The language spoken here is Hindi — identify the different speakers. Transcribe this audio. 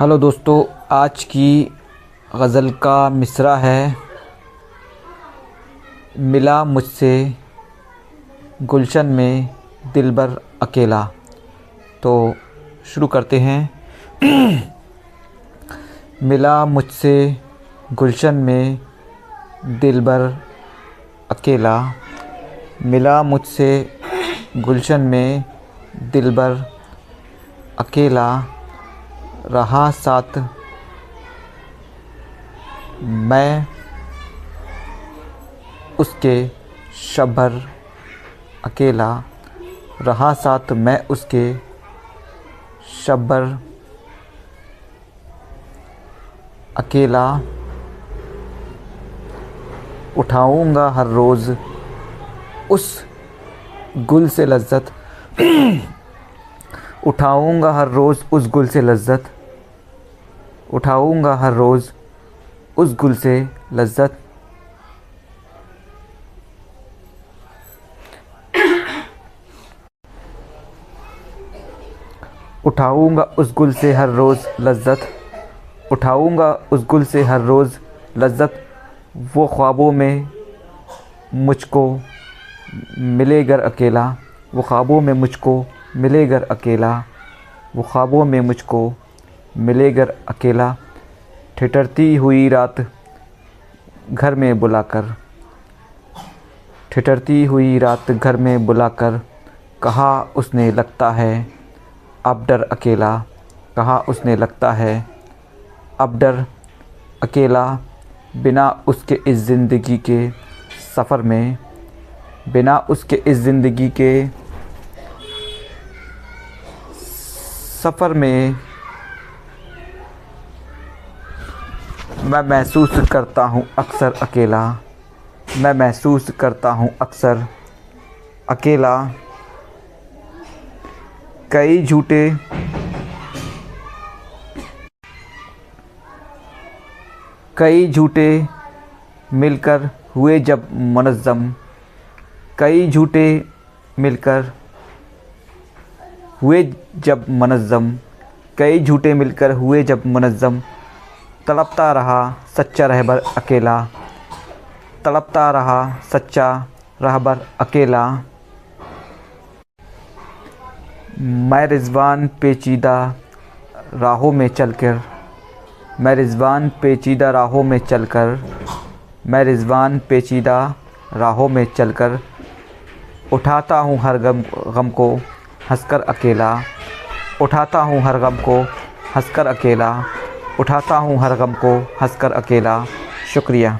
Speaker 1: हेलो दोस्तों, आज की गज़ल का मिसरा है। मिला मुझसे गुलशन में दिलबर अकेला। तो शुरू करते हैं। मिला मुझसे गुलशन में दिलबर अकेला। मिला मुझसे गुलशन में दिलबर अकेला। रहा साथ। मैं उसके शबर अकेला रहा साथ। मैं उसके शबर अकेला उठाऊँगा हर रोज़ उस गुल से लज्जत। उठाऊँगा हर रोज़ उस गुल से लज्जत। उठाऊँगा हर रोज़ उस गुल से लज्जत। उठाऊँगा उस गुल से हर रोज़ लज्जत। उठाऊँगा उस गुल से हर रोज़ लज्जत। वो ख्वाबों में मुझको मिलेगर अकेला। वो ख्वाबों में मुझको मिलेगर अकेला, वो ख्वाबों में मुझको मिले घर अकेला, ठिठरती हुई रात घर में बुलाकर, ठिठरती हुई रात घर में बुलाकर, कहा उसने लगता है, अब डर अकेला, कहा उसने लगता है, अब डर अकेला, बिना उसके इस ज़िंदगी के सफ़र में, बिना उसके इस ज़िंदगी के सफ़र में मैं महसूस करता हूँ अक्सर अकेला। मैं महसूस करता हूँ अक्सर अकेला। कई झूठे कई झूठे मिलकर हुए जब मनज़म। कई झूठे मिलकर हुए जब मनज़म कई झूठे मिलकर हुए जब मनज़म तड़पता रहा सच्चा रहबर अकेला। तड़पता रहा सच्चा रहबर अकेला। मैं रिजवान पेचीदा राहों में चलकर, मैं रिजवान पेचीदा राहों में चलकर, मैं रिजवान पेचीदा राहों में चलकर उठाता हूँ हर गम गम को। हंसकर अकेला। उठाता हूँ हर गम को, हंसकर अकेला। उठाता हूँ हर गम को, हंसकर अकेला। शुक्रिया।